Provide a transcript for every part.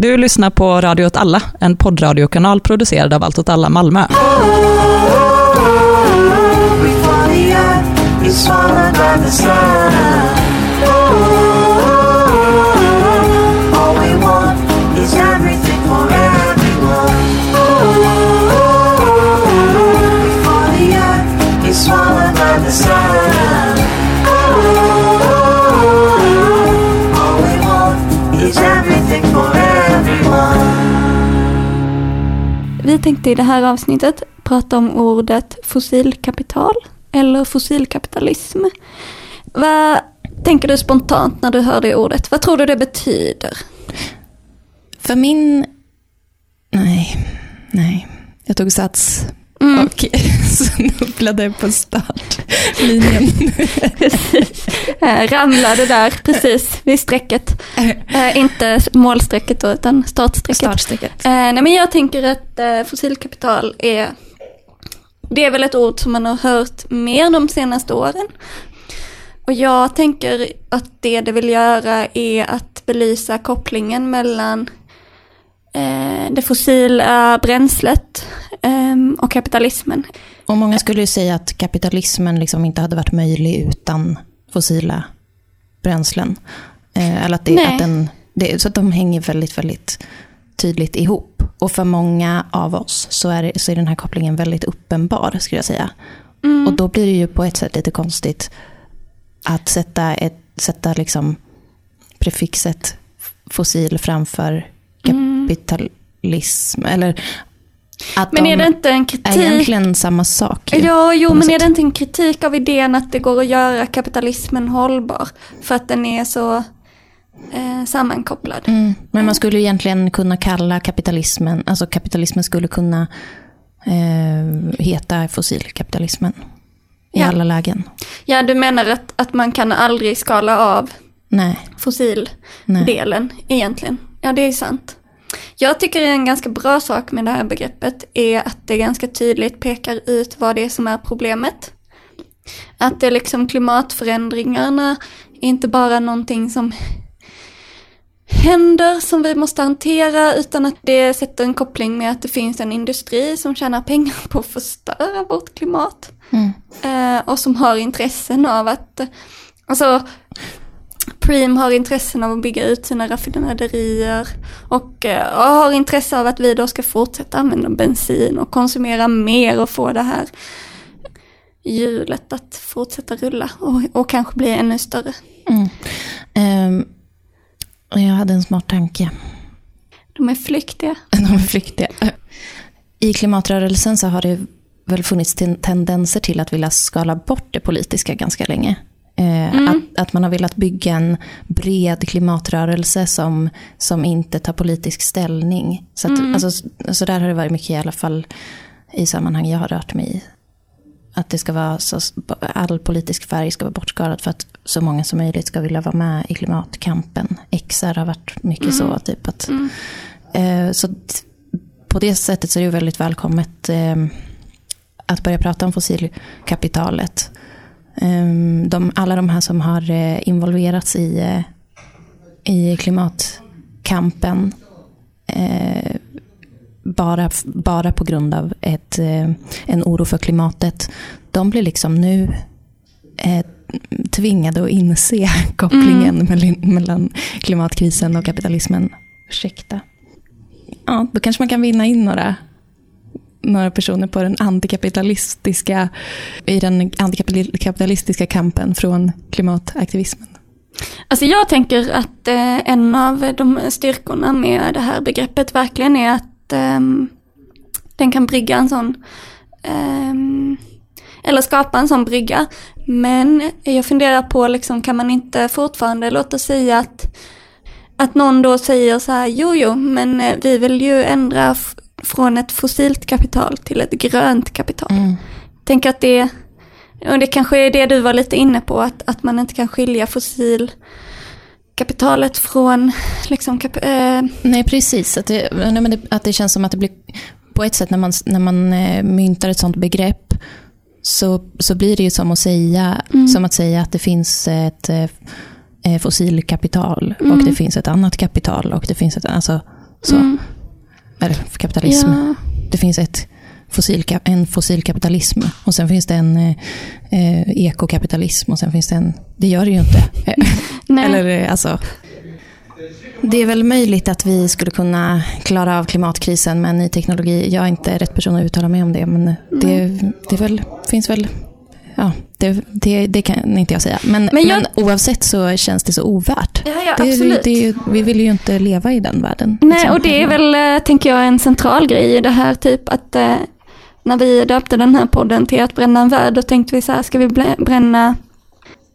Du lyssnar på Radio åt alla, en poddradiokanal producerad av Allt åt alla Malmö. Swallowed Vi tänkte i det här avsnittet prata om ordet fossilkapital eller fossilkapitalism. Vad tänker du spontant när du hör det ordet? Vad tror du det betyder? För min... Nej, nej. Jag tog sats Mm. och snubblade på startlinjen. Precis. Eh, Ramlade där precis vid strecket. Eh, inte målstrecket då, utan startstrecket. Startstrecket. Eh, nej men jag tänker att eh, fossilkapital är, det är väl ett ord som man har hört mer de senaste åren. Och jag tänker att det det vill göra är att belysa kopplingen mellan eh, det fossila bränslet och kapitalismen. Och många skulle ju säga att kapitalismen liksom inte hade varit möjlig utan fossila bränslen. Eh, eller att, det, att den, det, så att de hänger väldigt, väldigt tydligt ihop. Och för många av oss så är, det, så är den här kopplingen väldigt uppenbar, skulle jag säga. Och då blir det ju på ett sätt lite konstigt att sätta, ett, sätta liksom prefixet fossil framför kapitalism. Eller att Men de är det inte en är kritik? egentligen samma sak. ju, Ja, jo, men något är sätt. det inte en kritik av idén att det går att göra kapitalismen hållbar? För att den är så eh, sammankopplad. Mm. Men man skulle egentligen kunna kalla kapitalismen, alltså kapitalismen skulle kunna eh, heta fossilkapitalismen. I Ja. alla lägen. Ja, du menar att, att man kan aldrig skala av Nej, fossildelen egentligen. Ja, det är sant. Jag tycker en ganska bra sak med det här begreppet är att det ganska tydligt pekar ut vad det är som är problemet. Att det är liksom klimatförändringarna är inte bara någonting som händer som vi måste hantera utan att det sätter en koppling med att det finns en industri som tjänar pengar på att förstöra vårt klimat. Mm. Eh, och som har intressen av att, alltså Preem har intressen av att bygga ut sina raffinaderier och, eh, och har intresse av att vi då ska fortsätta använda bensin och konsumera mer och få det här hjulet att fortsätta rulla och, och kanske bli ännu större. Mm. Och jag hade en smart tanke. De är flyktiga. De är flyktiga. I klimatrörelsen så har det väl funnits ten- tendenser till att vilja skala bort det politiska ganska länge. Eh, att, att man har velat bygga en bred klimatrörelse som, som inte tar politisk ställning. Så, att, alltså, så där har det varit mycket i alla fall i sammanhang jag har rört mig i. Att det ska vara så, all politisk färg ska vara bortskalad för att så många som möjligt ska vilja vara med i klimatkampen. XR har varit mycket så. Typ att, eh, så på det sättet så är det väldigt välkommet eh, att börja prata om fossilkapitalet. Eh, de, alla de här som har eh, involverats i, eh, i klimatkampen eh, bara, bara på grund av ett, en oro för klimatet. De blir liksom nu eh, tvingade att inse kopplingen mellan, mellan klimatkrisen och kapitalismen. Ursäkta. Ja, då kanske man kan vinna in några, några personer på den antikapitalistiska, i den antikapitalistiska kampen från klimataktivismen. Alltså jag tänker att eh, en av de styrkorna med det här begreppet verkligen är att ehm, den kan brygga en sån, ehm, eller skapa en sån brygga. Men jag funderar på, liksom, kan man inte fortfarande låta säga att, att någon då säger så här, jo jo, men eh, vi vill ju ändra från ett fossilt kapital till ett grönt kapital. Tänk att det, och det kanske är det du var lite inne på, att, att man inte kan skilja fossil kapitalet från liksom, kap, eh, Nej, precis. Att det, nej, men det, att det känns som att det blir, på ett sätt när man, när man eh, myntar ett sånt begrepp, så, så blir det ju som att säga, som att, säga att det finns ett eh, fossilkapital och det finns ett annat kapital och det finns ett, alltså, Så. Mm. Eller kapitalism. Ja. Det finns ett fossilka, en fossilkapitalism och sen finns det en eh, eh, ekokapitalism och sen finns det en... Det gör det ju inte. Nej. Eller eh, alltså... Det är väl möjligt att vi skulle kunna klara av klimatkrisen med ny teknologi. Jag är inte rätt person att uttala mig om det, men det, det väl, finns väl... Ja, det, det, det kan inte jag säga. Men, Men men, jag- oavsett så känns det så ovärt. Ja, ja, det, absolut. det, vi vill ju inte leva i den världen. Nej, liksom. och det är väl, eh, tänker jag, en central grej i det här, typ att eh, när vi döpte den här podden till att bränna en värld, då tänkte vi så här, ska vi bränna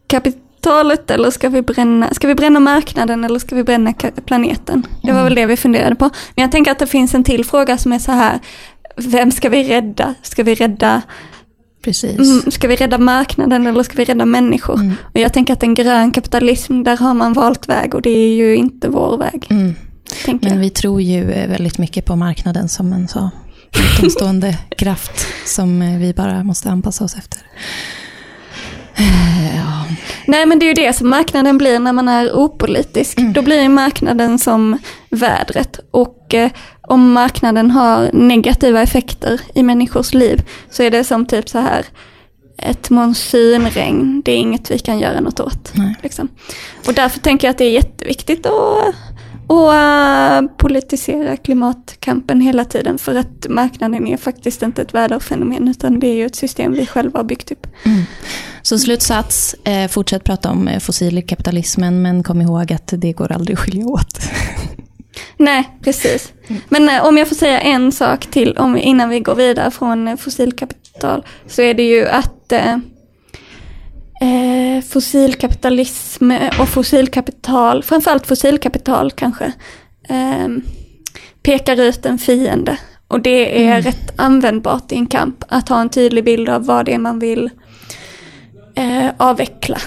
kapitalet eller ska vi bränna, ska vi bränna marknaden eller ska vi bränna planeten? Det var väl det vi funderade på. Men jag tänker att det finns en till fråga som är så här, vem ska vi rädda? Ska vi rädda Precis. Mm, ska vi rädda marknaden eller ska vi rädda människor? Mm. Och jag tänker att en grön kapitalism, där har man valt väg och det är ju inte vår väg. Mm. Men vi tror ju eh, väldigt mycket på marknaden som en så utomstående kraft som eh, vi bara måste anpassa oss efter. Eh, Ja. Nej men det är ju det som marknaden blir när man är opolitisk. Mm. Då blir marknaden som vädret. Och om marknaden har negativa effekter i människors liv så är det som typ så här ett monsunregn, det är inget vi kan göra något åt. Liksom. Och därför tänker jag att det är jätteviktigt att, att äh, politisera klimatkampen hela tiden. För att marknaden är faktiskt inte ett väderfenomen utan det är ju ett system vi själva har byggt upp. Så slutsats, eh, fortsätt prata om eh, fossilkapitalismen men kom ihåg att det går aldrig att skilja åt. Nej, precis. Men eh, om jag får säga en sak till om, innan vi går vidare från eh, fossilkapital så är det ju att eh, eh, fossilkapitalism och fossilkapital, framförallt fossilkapital kanske, eh, pekar ut en fiende. Och det är rätt användbart i en kamp att ha en tydlig bild av vad det är man vill eh, avveckla.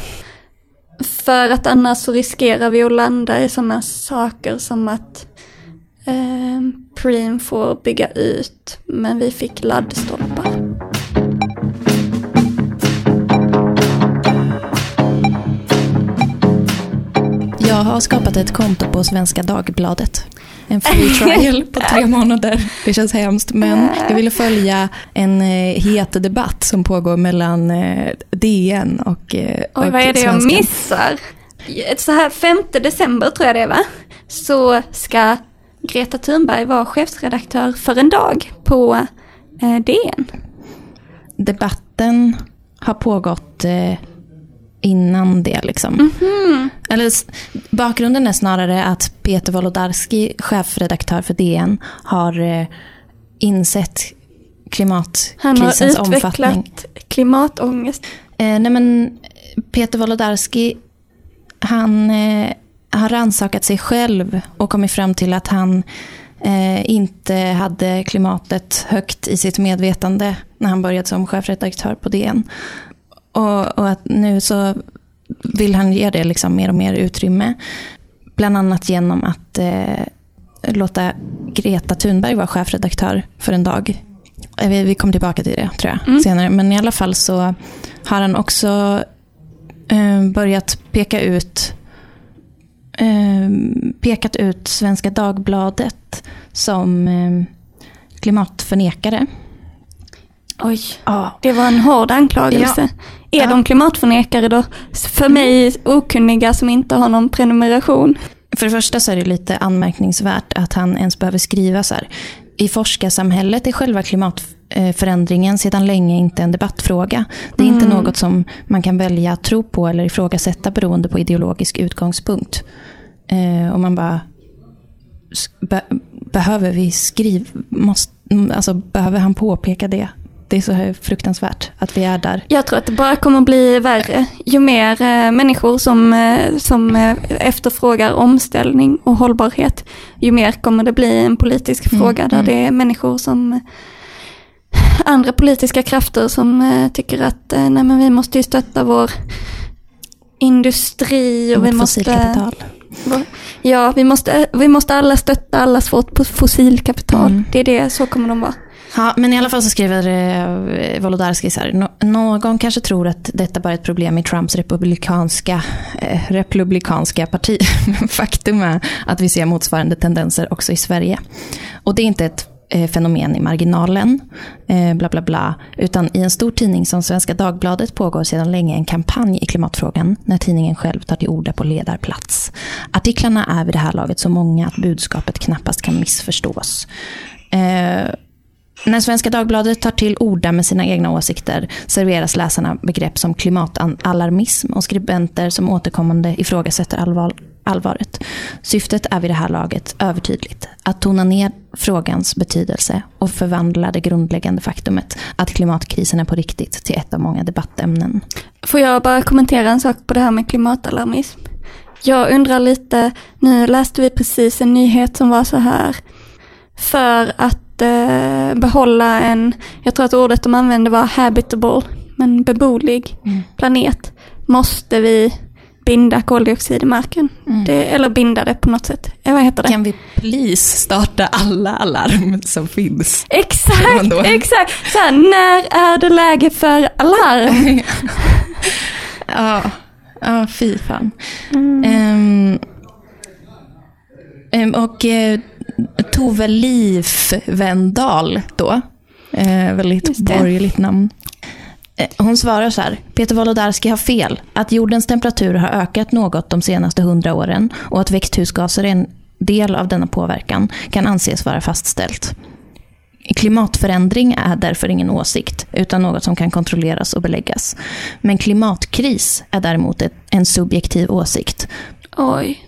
För att annars så riskerar vi att landa i sådana saker som att eh, Preem får bygga ut men vi fick laddstolpar. Jag har skapat ett konto på Svenska Dagbladet. En free trial på tre månader. Det känns hemskt. Men jag ville följa en eh, het debatt som pågår mellan eh, DN och, eh, Oj, och vad är det jag missar? Så här 5 december tror jag det är va? Så ska Greta Thunberg vara chefsredaktör för en dag på eh, DN. Debatten har pågått eh, innan det. Liksom. Mhm. Eller, s- bakgrunden är snarare att Peter Wolodarski, chefredaktör för DN, har eh, insett Han har klimatkrisens omfattning. utvecklat klimatångest. Eh, nej men Peter Wolodarski, han eh, har rannsakat sig själv och kommit fram till att han eh, inte hade klimatet högt i sitt medvetande när han började som chefredaktör på DN. Och, och att nu så vill han ge det liksom mer och mer utrymme. Bland annat genom att eh, låta Greta Thunberg vara chefredaktör för en dag. Eh, Vi, vi kommer tillbaka till det tror jag senare. Men i alla fall så har han också eh, börjat peka ut eh, pekat ut Svenska Dagbladet som eh, klimatförnekare. Oj, Ja. det var en hård anklagelse. Är Ja. Mm. de klimatförnekare då? För mig okunniga som inte har någon prenumeration. För det första så är det lite anmärkningsvärt att han ens behöver skriva så här. I forskarsamhället är själva klimatförändringen sedan länge inte en debattfråga. Det är inte något som man kan välja att tro på eller ifrågasätta beroende på ideologisk utgångspunkt. Eh, och man bara, be, behöver vi skriva, måste, alltså behöver han påpeka det? Det är så fruktansvärt att vi är där. Jag tror att det bara kommer bli värre. Ju mer eh, människor som, eh, som eh, efterfrågar omställning och hållbarhet, ju mer kommer det bli en politisk Mm, fråga där det är människor som andra politiska krafter som tycker att nej, men vi måste ju stötta vår industri och vi Vårt måste, fossilkapital. ja, vi måste, vi måste alla stötta allas vårt fossilkapital. Mm. Det är det, så kommer de vara. Ja, men i alla fall så skriver eh, Wolodarski så här. "Nå- Någon kanske tror att detta bara är ett problem i Trumps republikanska, eh, republikanska parti. Men faktum är att vi ser motsvarande tendenser också i Sverige. Och det är inte ett eh, fenomen i marginalen, eh, bla bla bla, utan i en stor tidning som Svenska Dagbladet pågår sedan länge en kampanj i klimatfrågan när tidningen själv tar till orda på ledarplats. Artiklarna är vid det här laget så många att budskapet knappast kan missförstås. Eh, när Svenska Dagbladet tar till orda med sina egna åsikter serveras läsarna begrepp som klimatalarmism och skribenter som återkommande ifrågasätter allvar, allvaret. Syftet är vid det här laget övertydligt. Att tona ner frågans betydelse och förvandla det grundläggande faktumet att klimatkrisen är på riktigt till ett av många debattämnen. Får jag bara kommentera en sak på det här med klimatalarmism? Jag undrar lite, nu läste vi precis en nyhet som var så här. För att behålla en, jag tror att ordet de använde var habitable, men beboelig planet, måste vi binda koldioxid i marken. Det, eller binda det på något sätt. Eh, vad heter det? Kan vi Please starta alla alarm som finns. Exakt, exakt. Så här, när är det läge för alarm? Ja, ja fy fan. Ehm, ehm, och Tove Livvendal då, eh, väldigt borgerligt namn. Eh, Hon svarar så här, Peter Wolodarski har fel. Att jordens temperatur har ökat något de senaste hundra åren och att växthusgaser är en del av denna påverkan kan anses vara fastställt. Klimatförändring är därför ingen åsikt, utan något som kan kontrolleras och beläggas. Men klimatkris är däremot en subjektiv åsikt, Oj.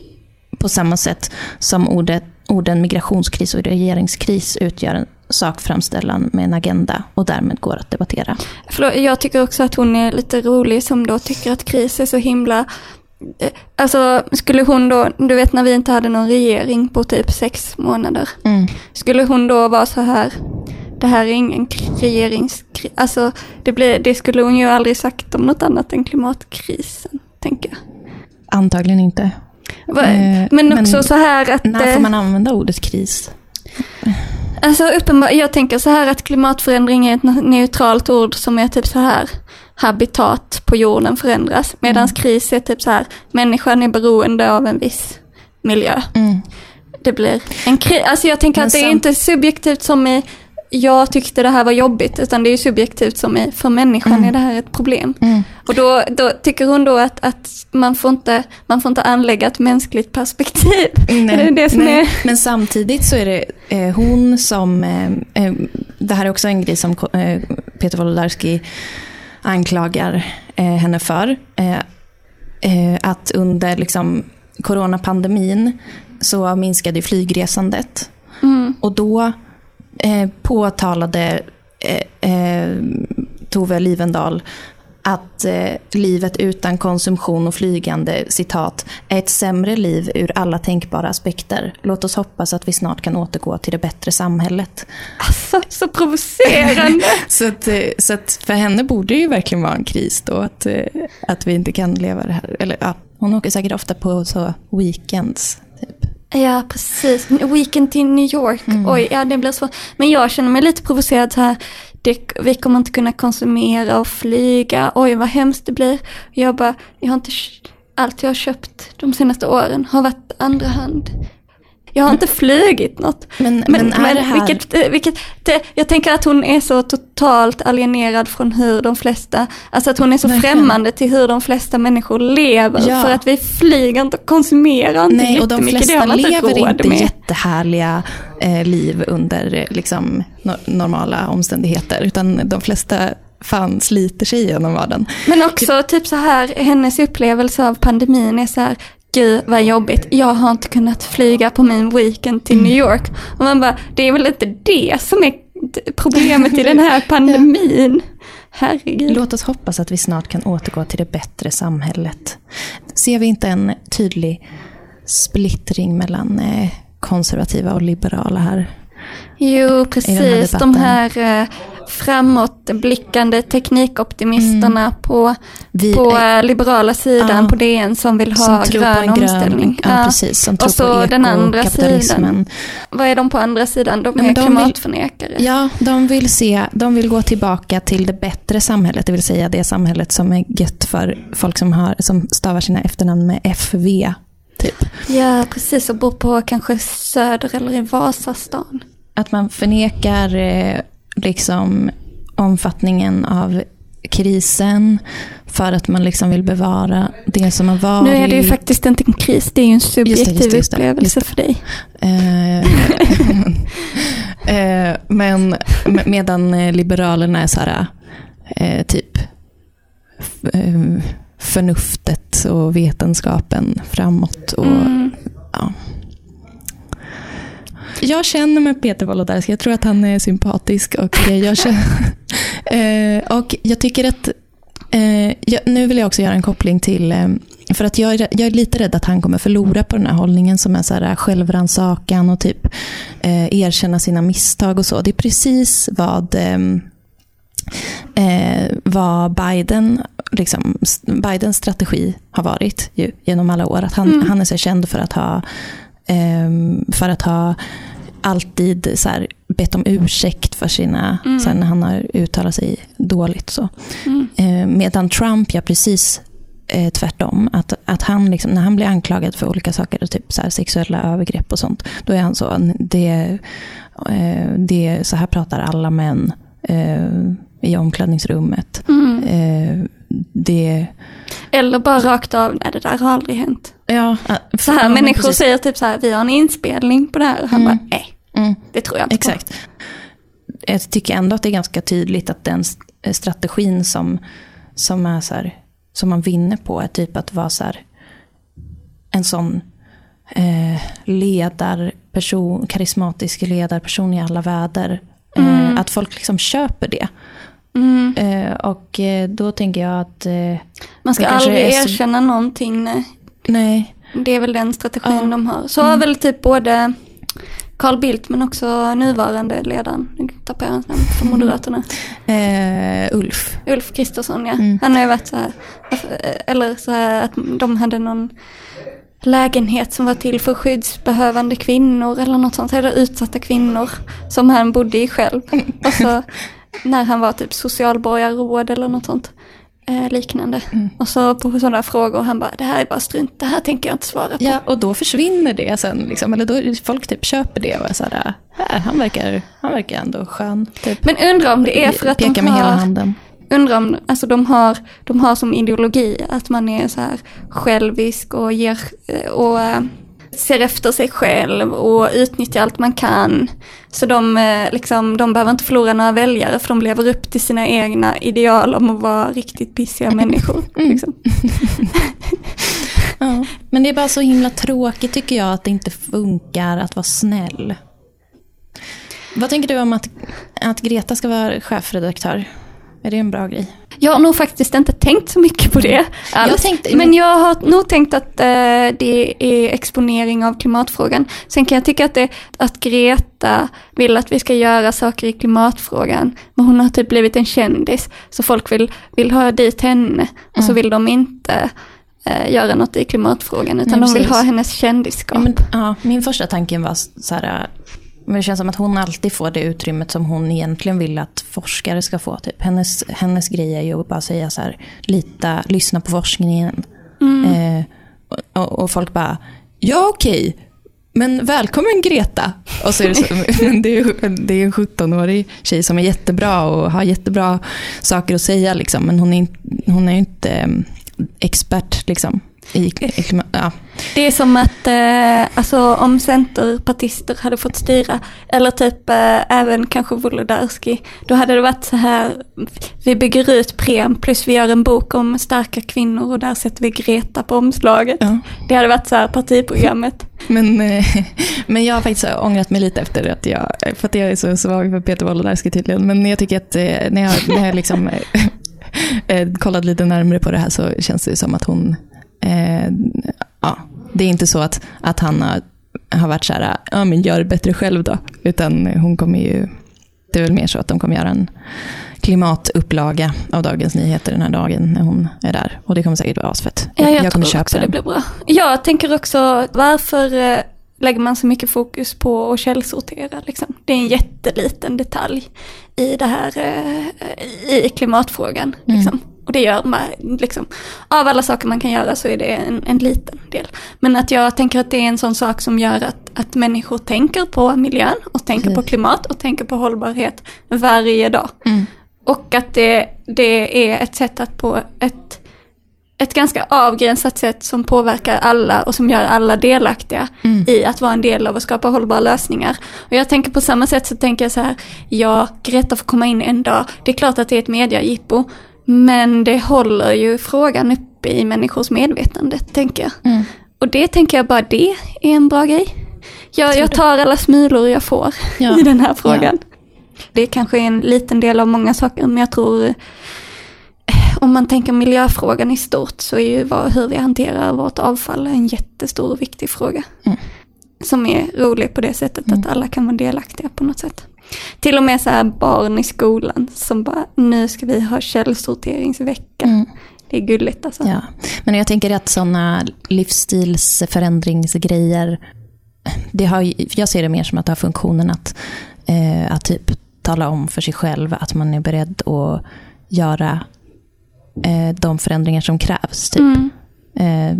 på samma sätt som ordet, orden migrationskris och regeringskris utgör en sakframställan med en agenda och därmed går att debattera. Förlåt, jag tycker också att hon är lite rolig som då tycker att kris är så himla... eh, Alltså skulle hon då, du vet när vi inte hade någon regering på typ sex månader. Skulle hon då vara så här, det här är ingen regeringskris. Alltså det, blir, det skulle hon ju aldrig sagt om något annat än klimatkrisen, tänker jag. Antagligen inte. Eh, men men också så här att... När eh, får man använda ordet kris? Alltså uppenbar, jag tänker så här att klimatförändring är ett neutralt ord som är typ så här habitat på jorden förändras. Medan Mm. kris är typ så här människan är beroende av en viss miljö. Mm. Det blir en kris. Alltså jag tänker Men att det är inte subjektivt som i jag tyckte det här var jobbigt utan det är ju subjektivt som i för människan Mm. är det här ett problem. Mm. Och då, då tycker hon då att, att man, får inte, man får inte anlägga ett mänskligt perspektiv. är det det nej. är... Men samtidigt så är det eh, hon som, eh, eh, det här är också en grej som eh, Peter Wolodarski anklagar eh, henne för. Eh, att under liksom, coronapandemin så minskade flygresandet. Mm. Och då eh, påtalade eh, eh, Tove Livendal att eh, livet utan konsumtion och flygande, citat, är ett sämre liv ur alla tänkbara aspekter. Låt oss hoppas att vi snart kan återgå till det bättre samhället. Alltså, så provocerande. Så, att, eh, så att för henne borde det ju verkligen vara en kris då, att, eh, att vi inte kan leva det här. Eller, ja, hon åker säkert ofta på så weekends. Typ. Ja, precis. Weekend till New York. Mm. Oj, ja det blir svårt. Men jag känner mig lite provocerad så här. Det, vi kommer inte kunna konsumera och flyga. Oj, vad hemskt det blir. Jag bara, jag har inte, allt jag har köpt de senaste åren har varit andra hand. Jag har inte flugit något. Men, Men, men, är men det här... vilket, eh, vilket, det, jag tänker att hon är så totalt alienerad från hur de flesta, alltså att hon är så Verkligen. främmande till hur de flesta människor lever. Ja. För att vi flyger inte och konsumerar inte Nej, och de flesta inte lever inte med. jättehärliga eh, liv under eh, liksom, no normala omständigheter. Utan de flesta fan sliter sig igenom vardagen. Men också typ så här, hennes upplevelse av pandemin är så här, gud vad jobbigt, jag har inte kunnat flyga på min weekend till New York. Och man bara, det är väl inte det som är problemet i den här pandemin. Herregud. Låt oss hoppas att vi snart kan återgå till det bättre samhället. Ser vi inte en tydlig splittring mellan eh, konservativa och liberala här? Jo, här precis. De debatten. här, eh, framåtblickande teknikoptimisterna på, Mm. Vi, på eh, liberala sidan ja. på DN som vill som ha tror grön på grön, omställning. Ja, Ja. precis. Som Och så på den andra ekokapitalismen. Vad är de på andra sidan? De Nej, är de vill- klimatförnekare. Ja, de vill, se, de vill gå tillbaka till det bättre samhället, det vill säga det samhället som är gött för folk som, har, som stavar sina efternamn med FV. Typ. Ja, precis. Och bor på kanske Söder eller i Vasastan. Att man förnekar eh, liksom omfattningen av krisen för att man liksom vill bevara det som har varit. Nu är det ju faktiskt inte en kris, det är ju en subjektiv just det, just det, upplevelse just det. för dig. Eh, eh, men med- medan eh, liberalerna är så här, eh, typ eh, förnuftet och vetenskapen framåt. Och, Mm. ja. Jag känner med Peter Wolodarski, jag tror att han är sympatisk och eh, jag, känner, eh, och jag tycker att eh, jag, nu vill jag också göra en koppling till eh, för att jag, är- jag är lite rädd att han kommer förlora på den här hållningen som är så här självrannsakan och typ eh, erkänna sina misstag och så. Det är precis vad, eh, vad Biden, liksom, Bidens strategi har varit ju, genom alla år. Att han, Mm. han är så känd för att ha, ehm, för att ha alltid så här, bett om ursäkt för sina, Mm. så här, när han har uttalat sig dåligt. Så. Mm. Eh, medan Trump gör precis eh, tvärtom. Att, att han liksom, när han blir anklagad för olika saker, typ så här sexuella övergrepp och sånt, då är han så, det, eh, det, så här pratar alla män eh, i omklädningsrummet. Mm. Eh, det, Eller bara rakt av, nej det där har aldrig hänt. Ja, Så här, ja, människor precis. säger typ så här, vi har en inspelning på det här. Och han Mm. bara, nej, Mm. det tror jag inte på. Exakt. Jag tycker ändå att det är ganska tydligt att den s- strategin som, som, är så här, som man vinner på är typ att vara så här, en sån eh, ledarperson, karismatisk ledarperson i alla väder. Eh, att folk liksom köper det. Mm. Eh, och eh, då tänker jag att, eh, Man ska aldrig så- erkänna någonting. Nej. Nej, Det är väl den strategin Ja. de har. Så har väl typ både Carl Bildt men också nuvarande ledaren, nu tappar jag hans namn, för Moderaterna. eh, Ulf. Ulf Kristersson ja. Mm. Han har ju varit så här, eller så här att de hade någon lägenhet som var till för skyddsbehövande kvinnor eller något sånt, eller utsatta kvinnor som han bodde i själv. Och så när han var typ socialborgarråd eller något sånt eh, liknande. Mm. Och så på sådana frågor han bara, det här är bara strunt, det här tänker jag inte svara på. Ja, och då försvinner det sen. Liksom, eller då folk typ köper det och är så här, äh, han, verkar, han verkar ändå skön. Typ. Men undrar om det är för att Pekar de med hela har, handen. undrar om, alltså de har, de har som ideologi att man är så här självisk och ger, och eh, ser efter sig själv och utnyttjar allt man kan. Så de, eh, liksom, de behöver inte förlora några väljare för de lever upp till sina egna ideal om att vara riktigt pissiga människor. Mm. Liksom. Ja. Men det är bara så himla tråkigt tycker jag att det inte funkar att vara snäll. Vad tänker du om att, att Greta ska vara chefredaktör? Är det en bra grej? Jag har nog faktiskt inte tänkt så mycket på det alls. Jag tänkte- men jag har nog tänkt att eh, det är exponering av klimatfrågan. Sen kan jag tycka att, det, att Greta vill att vi ska göra saker i klimatfrågan. Men hon har typ blivit en kändis. Så folk vill, vill ha dit henne. Och så Mm. vill de inte eh, göra något i klimatfrågan. Utan Nej, de vill ha hennes kändisskap. Ja, men, ja, min första tanke var så här, men det känns som att hon alltid får det utrymmet som hon egentligen vill att forskare ska få. Typ. Hennes, hennes grej är ju att bara säga så här, lita, lyssna på forskningen. Eh, och, och folk bara, ja okej, men välkommen Greta. Och så är det, så, men det, är, det är en 17-årig tjej som är jättebra och har jättebra saker att säga. Liksom, men hon är, hon är ju inte eh, expert liksom, i, i. Ja. Det är som att eh, alltså, om centerpartister hade fått styra, eller typ eh, även kanske Wolodarski, då hade det varit så här, vi bygger ut Prem plus vi gör en bok om starka kvinnor och där sätter vi Greta på omslaget. Ja. Det hade varit så här partiprogrammet. Men, eh, men jag har faktiskt ångrat mig lite efter att jag, för att jag är så svag för Peter Wolodarski tydligen. Men jag tycker att eh, när jag, när jag liksom, eh, eh, kollat lite närmare på det här så känns det som att hon, eh, det är inte så att, att han har, har varit så här, ja men gör det bättre själv då. Utan hon kommer ju, Det är väl mer så att de kommer göra en klimatupplaga av Dagens Nyheter den här dagen när hon är där. Och det kommer säkert vara asfett. Ja, jag, kommer tror köpa också det den. blir bra. Jag tänker också, varför eh, lägger man så mycket fokus på att källsortera? Liksom? Det är en jätteliten detalj i det här, eh, i klimatfrågan. Liksom. Och det gör man, liksom, av alla saker man kan göra så är det en, en liten del. Men att jag tänker att det är en sån sak som gör att, att människor tänker på miljön och tänker på Precis. klimat och tänker på hållbarhet varje dag. Mm. Och att det, det är ett sätt att på ett, ett ganska avgränsat sätt som påverkar alla och som gör alla delaktiga i att vara en del av att skapa hållbara lösningar. Och jag tänker på samma sätt så tänker jag så här, ja, Greta får komma in en dag, det är klart att det är ett mediajippo, men det håller ju frågan uppe i människors medvetande, tänker jag. Mm. Och det tänker jag bara, det är en bra grej. Jag, jag tar alla smulor jag får Ja. i den här frågan. Det kanske är en liten del av många saker, men jag tror eh, om man tänker miljöfrågan i stort så är ju vad, hur vi hanterar vårt avfall en jättestor och viktig fråga. Mm. Som är rolig på det sättet att alla kan vara delaktiga på något sätt. Till och med så här barn i skolan som bara, nu ska vi ha källsorteringsvecka. Mm. Det är gulligt alltså. Ja. Men jag tänker att sådana livsstilsförändringsgrejer, det har, jag ser det mer som att det har funktionen att, eh, att typ tala om för sig själv att man är beredd att göra eh, de förändringar som krävs. Typ. Mm. Eh,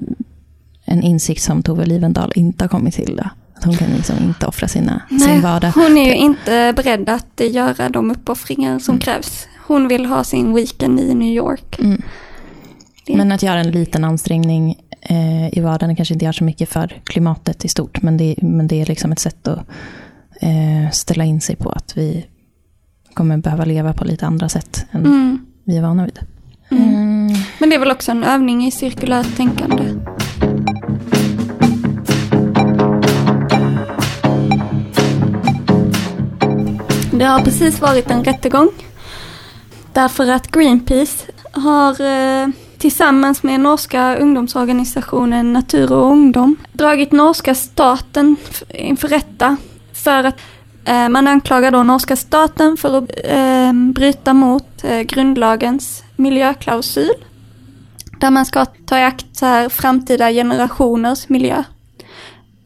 en insikt som Tove Livendal inte har kommit till. Då. Att hon kan liksom inte offra sina, sin Nej, vardag. hon är ju inte beredd att göra de uppoffringar som krävs. Hon vill ha sin weekend i New York. Mm. Men att göra en liten ansträngning eh, i vardagen kanske inte gör så mycket för klimatet i stort. Men det, men det är liksom ett sätt att eh, ställa in sig på att vi kommer behöva leva på lite andra sätt än Mm. vi är vana vid. Mm. Mm. Men det är väl också en övning i cirkulärt tänkande. Det har precis varit en rättegång. Därför att Greenpeace har eh, tillsammans med norska ungdomsorganisationen Natur och ungdom dragit norska staten inför rätta för att eh, man anklagar då norska staten för att eh, bryta mot eh, grundlagens miljöklausul. Där man ska ta i akt så här framtida generationers miljö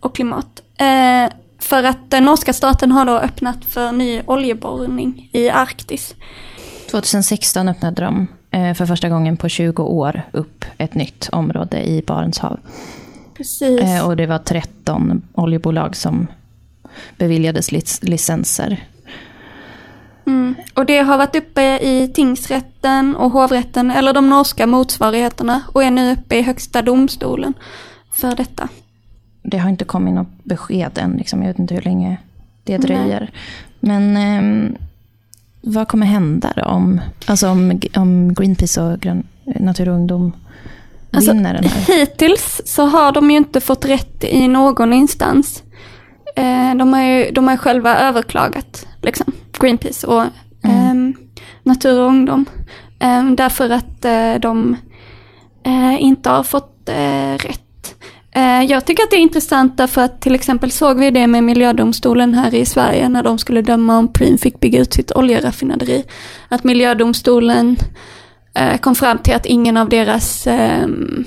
och klimat. Eh, för att den norska staten har då öppnat för ny oljeborrning i Arktis. 2016 öppnade de eh, för första gången på 20 år upp ett nytt område i Barents hav. Precis. Eh, och det var 13 oljebolag som beviljades lic- licenser. Mm. Och det har varit uppe i tingsrätten och hovrätten, eller de norska motsvarigheterna, och är nu uppe i högsta domstolen för detta. Det har inte kommit något besked än. Liksom. Jag vet inte hur länge det dröjer. Men ehm, vad kommer hända då om, alltså om, om Greenpeace och Grön, Natur och ungdom Alltså, vinner den här? Hittills så har de ju inte fått rätt i någon instans. Eh, de, har ju, de har själva överklagat, liksom, Greenpeace och ehm, Natur och ungdom. Ehm, därför att eh, de eh, inte har fått eh, rätt. Eh, jag tycker att det är intressant därför att till exempel såg vi det med miljödomstolen här i Sverige när de skulle döma om Preem fick bygga ut sitt oljeraffinaderi. Att miljödomstolen eh, kom fram till att ingen av deras, ehm,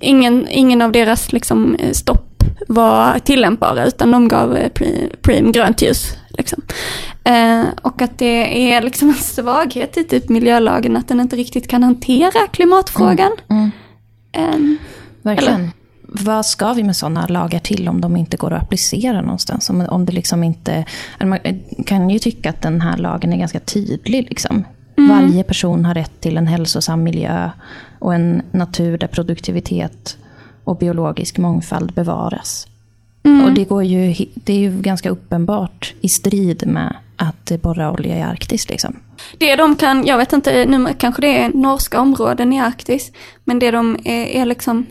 ingen, ingen av deras liksom, eh, stopp var tillämpbara utan de gav Pre- Preem grönt ljus. Liksom. Eh, och att det är liksom en svaghet i typ miljölagen att den inte riktigt kan hantera klimatfrågan. Mm, Ehm, verkligen. Vad ska vi med sådana lagar till om de inte går att applicera någonstans? Om, om det liksom inte, man kan ju tycka att den här lagen är ganska tydlig. Liksom. Varje person har rätt till en hälsosam miljö och en natur där produktivitet och biologisk mångfald bevaras. Och det, går ju, det är ju ganska uppenbart i strid med att borra olja i Arktis. Liksom. Det de kan, jag vet inte, nu kanske det är norska områden i Arktis, men det de är, är liksom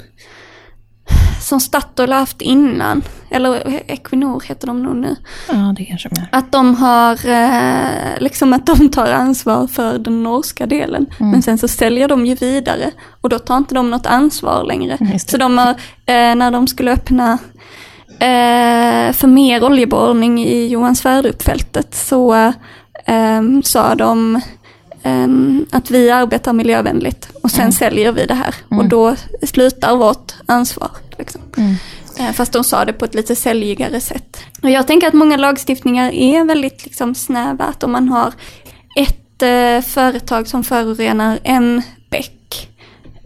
som Statoil har haft innan, eller Equinor heter de nog nu, Ja, det kanske de att de har, eh, liksom att de tar ansvar för den norska delen, Mm. men sen så säljer de ju vidare och då tar inte de något ansvar längre. Så de har, eh, när de skulle öppna eh, för mer oljeborrning i Johan Sverdrup-fältet så sa de att vi arbetar miljövänligt och sen säljer vi det här. Och då slutar vårt ansvar. Liksom. Eh, Fast de sa det på ett lite säljigare sätt. Och jag tänker att många lagstiftningar är väldigt liksom snäva. Att om man har ett eh, företag som förorenar en bäck,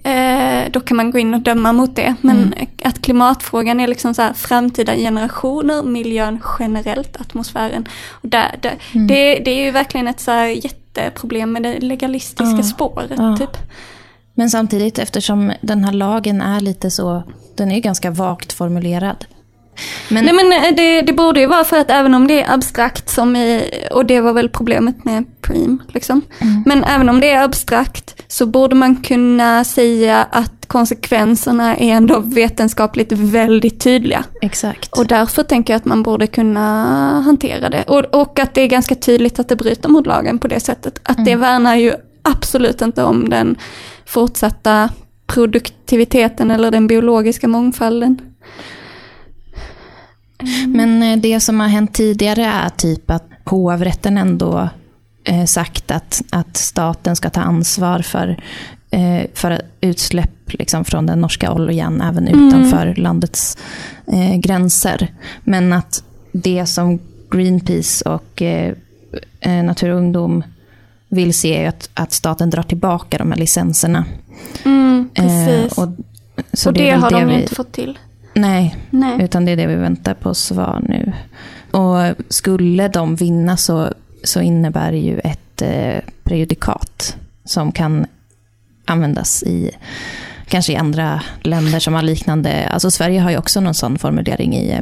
eh, då kan man gå in och döma mot det. Men att klimatfrågan är liksom så här framtida generationer, miljön generellt, atmosfären. Och där, där, det, det är ju verkligen ett så här jätteproblem med det legalistiska Ja. spåret. Ja. Typ. Men samtidigt, eftersom den här lagen är lite så, den är ganska vagt formulerad. Men, Nej men eh, det, det borde ju vara för att även om det är abstrakt som i, och det var väl problemet med Preem liksom. Men även om det är abstrakt så borde man kunna säga att konsekvenserna är ändå vetenskapligt väldigt tydliga. exakt. Och därför tänker jag att man borde kunna hantera det. Och, och att det är ganska tydligt att det bryter mot lagen på det sättet. Att det värnar ju absolut inte om den fortsatta produktiviteten eller den biologiska mångfalden. Men eh, det som har hänt tidigare är typ att hovrätten ändå eh, sagt att, att staten ska ta ansvar för, eh, för utsläpp liksom, från den norska oljan även utanför landets eh, gränser. Men att det som Greenpeace och Natur och ungdom vill se är att, att staten drar tillbaka de här licenserna. Mm, precis. och så och det, väl har de vi- inte fått till. Nej, Nej. utan det är det vi väntar på svar nu. Och skulle de vinna så, så innebär det ju ett eh, prejudikat som kan användas i kanske i andra länder som har liknande. Alltså Sverige har ju också någon sån formulering i eh,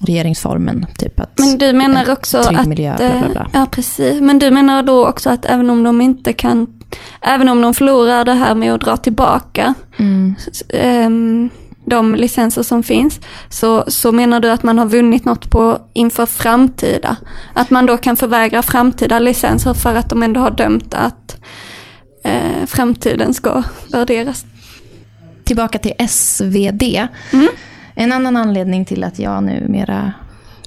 regeringsformen. Typ att, Men du menar också att... miljö, bla, bla, bla. eh, Ja, precis. Men du menar då också att även om de inte kan... Även om de förlorar det här med att dra tillbaka Mm. s- ehm, de licenser som finns, så, så menar du att man har vunnit något på inför framtida? Att man då kan förvägra framtida licenser för att de ändå har dömt att eh, framtiden ska värderas? Tillbaka till SvD. Mm. En annan anledning till att jag numera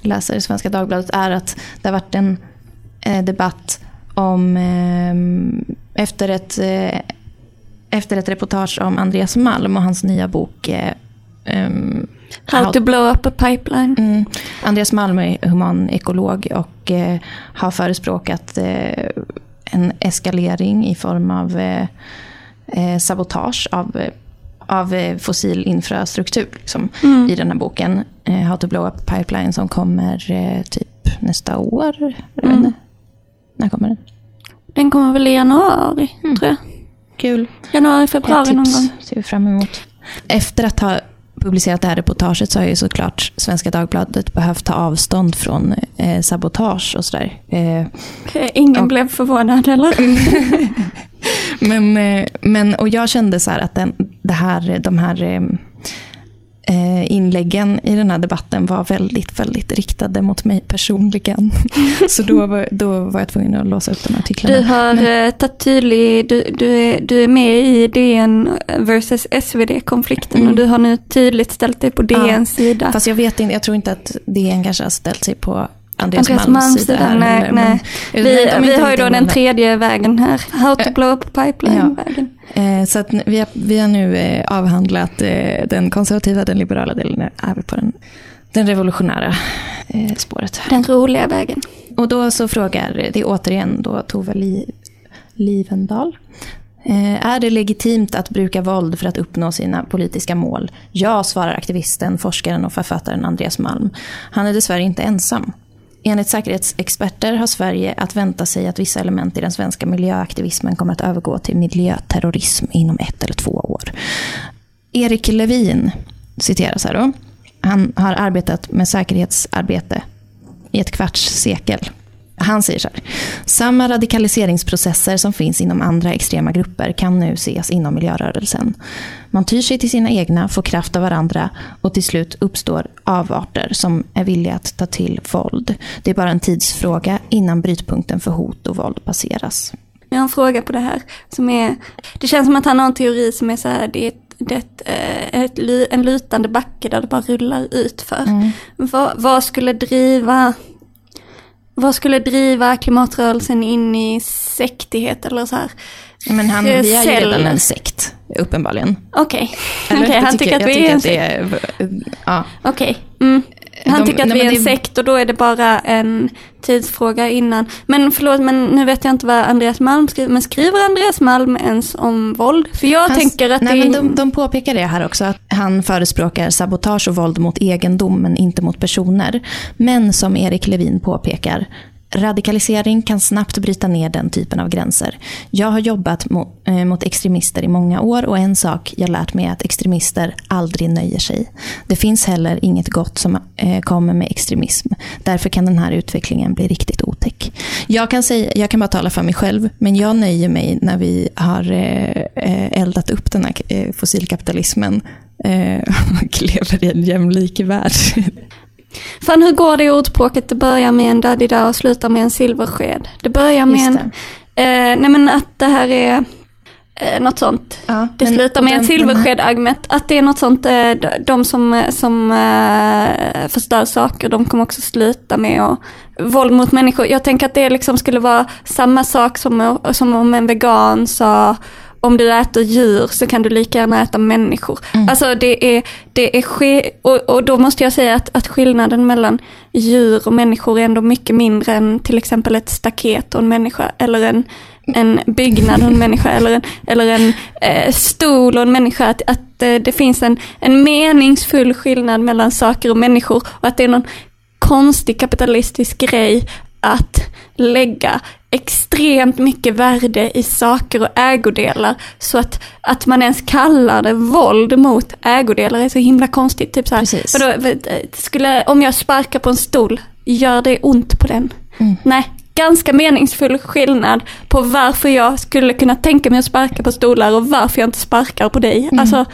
läser Svenska Dagbladet är att det har varit en eh, debatt om eh, efter, ett, eh, efter ett reportage om Andreas Malm och hans nya bok ehm, How to blow up a pipeline. Mm. Andreas Malm är human ekolog och eh, har förespråkat eh, en eskalering i form av eh, eh, sabotage av, av eh, fossil infrastruktur liksom, i den här boken. Eh, How to blow up pipeline som kommer typ nästa år. Jag vet inte. När kommer den? Den kommer väl i januari, tror jag. Kul. Januari, februari någon gång. ser vi fram emot. Efter att ha publicerat det här reportaget så har ju såklart Svenska Dagbladet behövt ta avstånd från eh, sabotage och sådär. Eh, Ingen blev förvånad eller? men, eh, men, och jag kände så här att den, det här, de här eh, inläggen i den här debatten var väldigt, väldigt riktade mot mig personligen. Så då var, då var jag tvungen att låsa upp de här artiklarna. Du har eh, tagit tydlig, du, du, är, du är med i DN versus SvD-konflikten Mm. och du har nu tydligt ställt dig på DNs sida. Fast jag vet inte, jag tror inte att DN kanske har ställt sig på Andreas, Andreas Malms Malms sida. sida, här nej, nej. men- Vi, vi har ju då den tredje vägen här, How to blow up pipeline-vägen. Eh, Så att vi, har, vi har nu eh, avhandlat eh, den konservativa, den liberala delen, är vi på den, den revolutionära spåret. Den roliga vägen. Och då så frågar, det är återigen då Tove Li, Livendal. Är det legitimt att bruka våld för att uppnå sina politiska mål? Ja, svarar aktivisten, forskaren och författaren Andreas Malm. Han är dessvärre inte ensam. Enligt säkerhetsexperter har Sverige att vänta sig att vissa element i den svenska miljöaktivismen kommer att övergå till miljöterrorism inom ett eller två år. Erik Levin citeras här då. Han har arbetat med säkerhetsarbete i ett kvarts sekel. Han säger så här. Samma radikaliseringsprocesser som finns inom andra extrema grupper kan nu ses inom miljörörelsen. Man tyr sig till sina egna, får kraft av varandra och till slut uppstår avarter som är villiga att ta till våld. Det är bara en tidsfråga innan brytpunkten för hot och våld passeras. Jag har en fråga på det här. Som är, det känns som att han har en teori som är så här, det är, det är ett, eh, ett, en lutande backe där det bara rullar ut för. Mm. Vad, vad skulle driva vad skulle driva klimatrörelsen in i sektighet eller så här? Men han, vi är ju redan en sekt, uppenbarligen. Okej, Okej, det han tycker att vi är en är, ja. Okej. Mm. Han De- tycker att nej, vi är men en det- sekt och då är det bara en tidsfråga innan. Men förlåt, men nu vet jag inte vad Andreas Malm skriver. Men skriver Andreas Malm ens om våld? För jag Hans- tänker att nej, det men är... de, de påpekar det här också, att han förespråkar sabotage och våld mot egendom, men inte mot personer. Men som Erik Levin påpekar, radikalisering kan snabbt bryta ner den typen av gränser. Jag har jobbat mot, eh, mot extremister i många år och en sak jag lärt mig är att extremister aldrig nöjer sig. Det finns heller inget gott som eh, kommer med extremism. Därför kan den här utvecklingen bli riktigt otäck. Jag kan, säga, jag kan bara tala för mig själv, men jag nöjer mig när vi har eh, eh eldat upp den här eh, fossilkapitalismen eh, och lever i en jämlik värld. Fan hur går det i ordspråket? Det börjar med en daddy och slutar med en silversked. Det börjar med Just en... Eh, nej men att det här är eh, något sånt. Ja, Det men- slutar med en här- silversked-argument. Att det är något sånt, eh, de- som, som eh, förstör saker, de kommer också sluta med att våld mot människor. Jag tänker att det liksom skulle vara samma sak som, som om en vegan sa om du äter djur så kan du lika gärna äta människor. Alltså det är, det är ske- och, och då måste jag säga att, att skillnaden mellan djur och människor är ändå mycket mindre än till exempel ett staket och en människa eller en, en byggnad och en människa eller en, eller en eh, stol och en människa. Att, att eh, det finns en, en meningsfull skillnad mellan saker och människor och att det är någon konstig kapitalistisk grej att lägga extremt mycket värde i saker och ägodelar så att, att man ens kallar det våld mot ägodelar är så himla konstigt. Typ så här, Precis. vadå, skulle, om jag sparkar på en stol, gör det ont på den? Nej, ganska meningsfull skillnad på varför jag skulle kunna tänka mig att sparka på stolar och varför jag inte sparkar på dig. Alltså,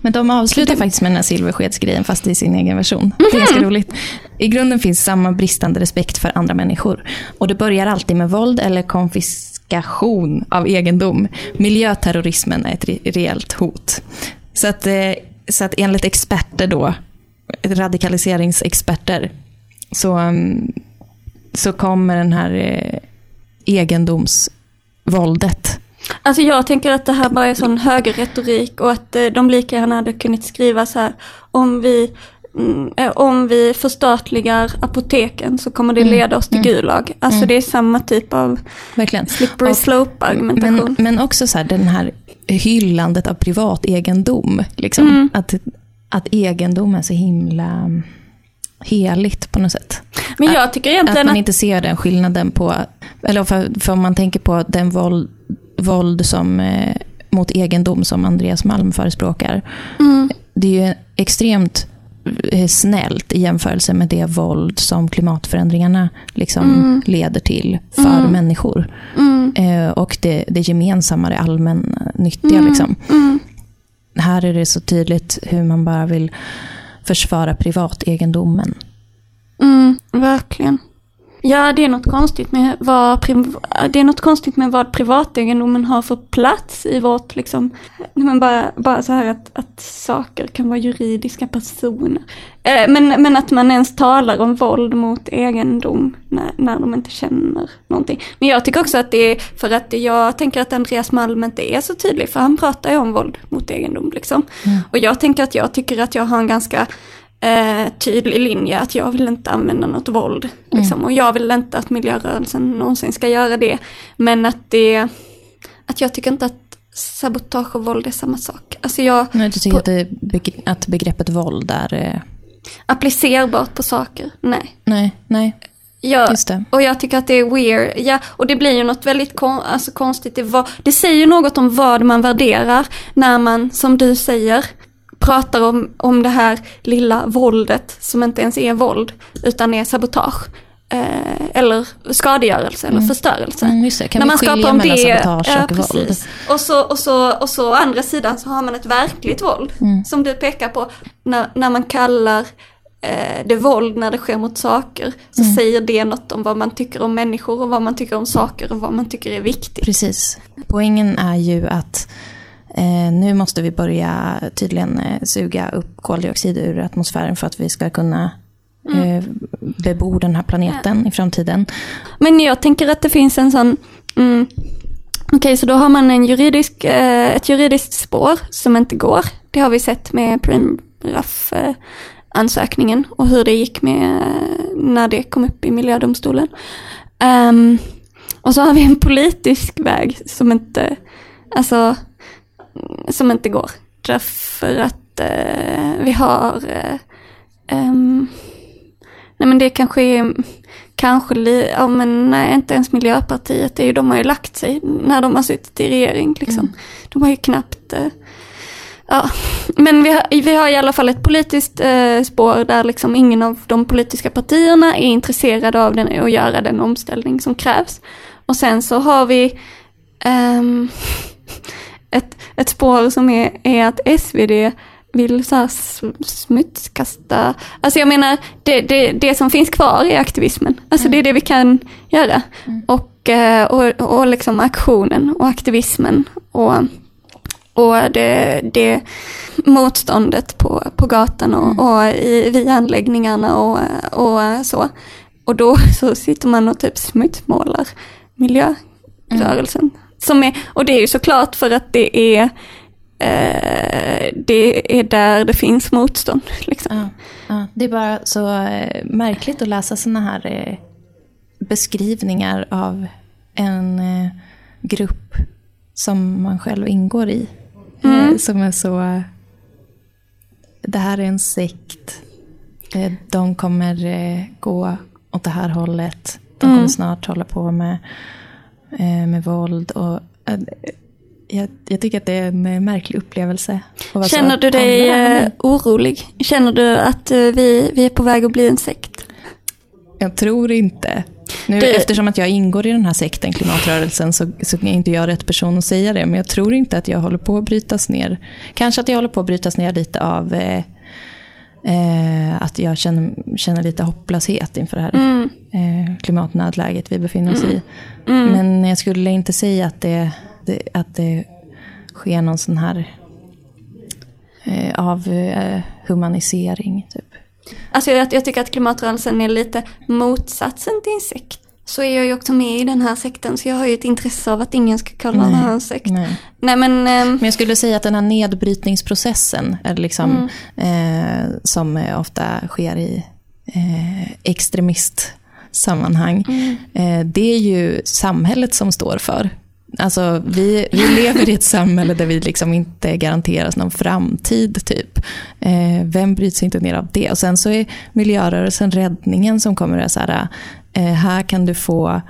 Men de avslutar faktiskt med den här silverskedsgrejen fast i sin egen version. Det är ganska roligt. I grunden finns samma bristande respekt för andra människor. Och det börjar alltid med våld eller konfiskation av egendom. Miljöterrorismen är ett re- reellt hot. Så att, eh, så att enligt experter då, radikaliseringsexperter, så, mm, så kommer den här eh, egendomsvåldet Alltså jag tänker att det här bara är sån högerretorik och att eh, de lika gärna hade kunnat skriva så här om vi mm, eh, om vi förstatligar apoteken så kommer det leda oss till Gulag. Alltså det är samma typ av Verkligen. slippery slope argumentation. Men, men också så här, den här hyllandet av privat egendom. Liksom. Att, att egendom är så himla heligt på något sätt. Men jag tycker Att egentligen man att, inte ser den skillnaden på, eller för, för om man tänker på den våld, våld som, eh, mot egendom som Andreas Malm förespråkar. Mm. Det är ju extremt eh, snällt i jämförelse med det våld som klimatförändringarna liksom leder till för människor. mm, Eh, och det, det gemensamma, det allmännyttiga. Liksom. mm, Här är det så tydligt hur man bara vill försvara privategendomen. mm, verkligen. Ja, det är något konstigt med vad, det är något konstigt med vad privategendomen har för plats i vårt, liksom, men bara, bara så här att, att saker kan vara juridiska personer. Eh, men, men att man ens talar om våld mot egendom när, när de inte känner någonting. Men jag tycker också att det är, för att jag tänker att Andreas Malm inte är så tydlig, för han pratar ju om våld mot egendom liksom. Och jag tänker att jag tycker att jag har en ganska eh, tydlig linje att jag vill inte använda något våld. Liksom. Och jag vill inte att miljörörelsen någonsin ska göra det. Men att det, att jag tycker inte att sabotage och våld är samma sak. Alltså jag, Men du tycker På- att, det, beg- att begreppet våld är... Eh, applicerbart på saker, nej. nej, nej, Jag, och jag tycker att det är weird. Ja, och det blir ju något väldigt kon, alltså konstigt. Det, var, det säger något om vad man värderar när man, som du säger, pratar om, om det här lilla våldet som inte ens är våld, utan är sabotage. Eh, eller skadegörelse eller förstörelse. Mm, just det. Kan när man skapar om det, sabotage och våld? precis. Och så, och, så, och så å andra sidan så har man ett verkligt våld. Mm. Som du pekar på. När, när man kallar eh, det våld när det sker mot saker. Så Mm. säger det något om vad man tycker om människor och vad man tycker om saker och vad man tycker är viktigt. Precis. Poängen är ju att nu måste vi börja tydligen eh, suga upp koldioxid ur atmosfären för att vi ska kunna eh, bebor den här planeten i framtiden. Men jag tänker att det finns en sån, mm, okej så då har man en juridisk, eh, ett juridiskt spår som inte går. Det har vi sett med Preemraff eh, ansökningen och hur det gick med eh, när det kom upp i miljödomstolen. Ehm, och så har vi en politisk väg som inte, alltså, som inte går. Därför att eh, vi har, eh, ehm, nej men det kanske är, kanske, li, ja men nej inte ens Miljöpartiet, det är ju, de har ju lagt sig när de har suttit i regering liksom. De har ju knappt, eh, ja, men vi har, vi har i alla fall ett politiskt eh, spår där liksom ingen av de politiska partierna är intresserade av den, att göra den omställning som krävs. Och sen så har vi ehm, ett, ett spår som är, är att SvD vill så här smutskasta, alltså jag menar det, det, det som finns kvar är aktivismen, alltså det är det vi kan göra. Och, eh, och, och liksom aktionen och aktivismen och, och det, det motståndet på, på gatan och, och i, vid anläggningarna och, och så. Och då så sitter man och typ smutsmålar miljörörelsen. Som är, och det är ju såklart för att det är, eh, det är där det finns motstånd. Liksom. Ja, ja. Det är bara så eh, märkligt att läsa såna här eh, beskrivningar av en eh, grupp som man själv ingår i. Eh, som är så... Det här är en sekt. Eh, de kommer gå åt det här hållet. De kommer snart hålla på med, med våld. Och, eh, jag, jag tycker att det är en eh, märklig upplevelse. Känner du dig eh, orolig? Känner du att eh, vi, vi är på väg att bli en sekt? Jag tror inte. Nu, Det- Eftersom att jag ingår i den här sekten, klimatrörelsen, så, så är inte jag rätt person att säga det. Men jag tror inte att jag håller på att brytas ner. Kanske att jag håller på att brytas ner lite av eh, eh, att jag känner, känner lite hopplöshet inför det här eh, klimatnödläget vi befinner oss i. Men jag skulle inte säga att det, det, att det sker någon sån här eh, av eh, humanisering. Typ. Alltså jag, jag tycker att klimatrörelsen är lite motsatsen till en sekt. Så är jag ju också med i den här sekten så jag har ju ett intresse av att ingen ska kalla den här en sekt. Nej. Nej men, ehm, Men jag skulle säga att den här nedbrytningsprocessen, är liksom, eh, som eh, ofta sker i eh, extremistsammanhang, eh, det är ju samhället som står för. Alltså, vi, vi lever i ett samhälle där vi liksom inte garanteras någon framtid. typ. Eh, vem bryr sig inte ner av det? Och sen så är miljörörelsen räddningen som kommer att säga, eh, här kan du få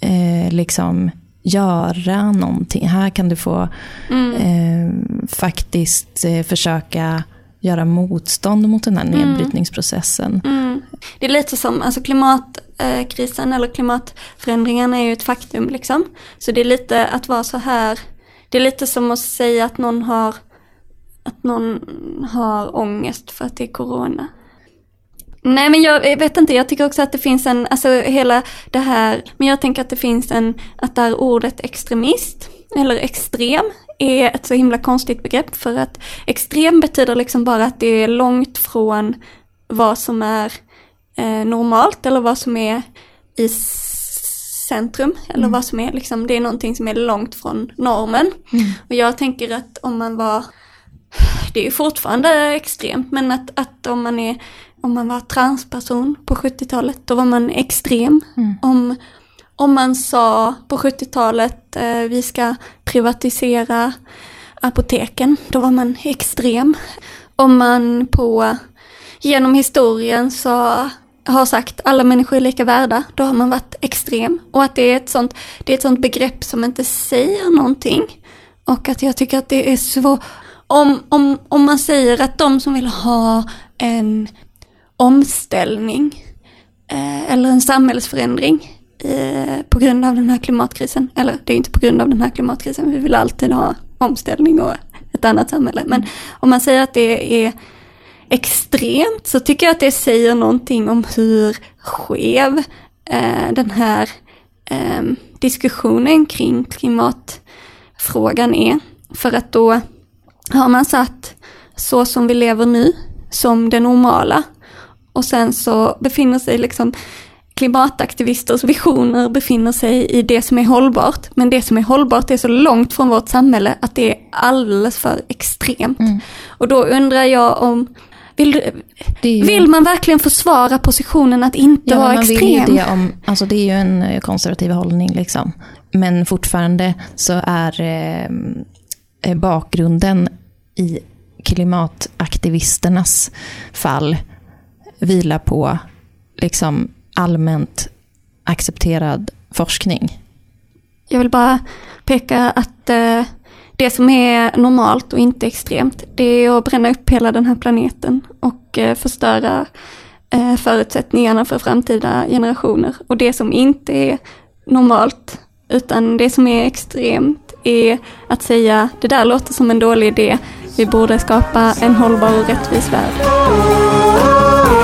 eh, liksom göra någonting. Här kan du få eh, faktiskt eh, försöka göra motstånd mot den här nedbrytningsprocessen. mm, det är lite som, alltså klimatkrisen eller klimatförändringarna är ju ett faktum liksom. Så det är lite att vara så här, det är lite som att säga att någon har, att någon har ångest för att det är corona. Nej men jag vet inte, jag tycker också att det finns en, alltså hela det här, men jag tänker att det finns en, att det här ordet extremist, eller extrem, är ett så himla konstigt begrepp. För att extrem betyder liksom bara att det är långt från vad som är eh, normalt eller vad som är i centrum eller vad som är liksom, det är någonting som är långt från normen. Och jag tänker att om man var det är ju fortfarande extremt, men att, att om man är om man var transperson på 70-talet, då var man extrem. Om, om man sa på 70-talet, eh, vi ska privatisera apoteken, då var man extrem. Om man på, genom historien så har sagt alla människor är lika värda, då har man varit extrem. Och att det är ett sånt, det är ett sånt begrepp som inte säger någonting. Och att jag tycker att det är svårt. Om, om, om man säger att de som vill ha en omställning eh, eller en samhällsförändring eh, på grund av den här klimatkrisen, eller det är inte på grund av den här klimatkrisen, vi vill alltid ha omställning och ett annat samhälle. Men om man säger att det är extremt så tycker jag att det säger någonting om hur skev eh, den här eh, diskussionen kring klimatfrågan är. För att då har man satt så som vi lever nu som det normala och sen så befinner sig liksom klimataktivisters visioner befinner sig i det som är hållbart. Men det som är hållbart är så långt från vårt samhälle att det är alldeles för extremt. Mm. Och då undrar jag om, vill, ju- vill man verkligen försvara positionen att inte Ja, vara man vill ju extrem? det om, alltså det är ju en eh, konservativ hållning liksom. Men fortfarande så är eh, eh, bakgrunden i klimataktivisternas fall vila på liksom allmänt accepterad forskning. Jag vill bara peka att eh, det som är normalt och inte extremt, det är att bränna upp hela den här planeten och eh, förstöra eh, förutsättningarna för framtida generationer. Och det som inte är normalt, utan det som är extremt, är att säga det där låter som en dålig idé, vi borde skapa en hållbar och rättvis värld.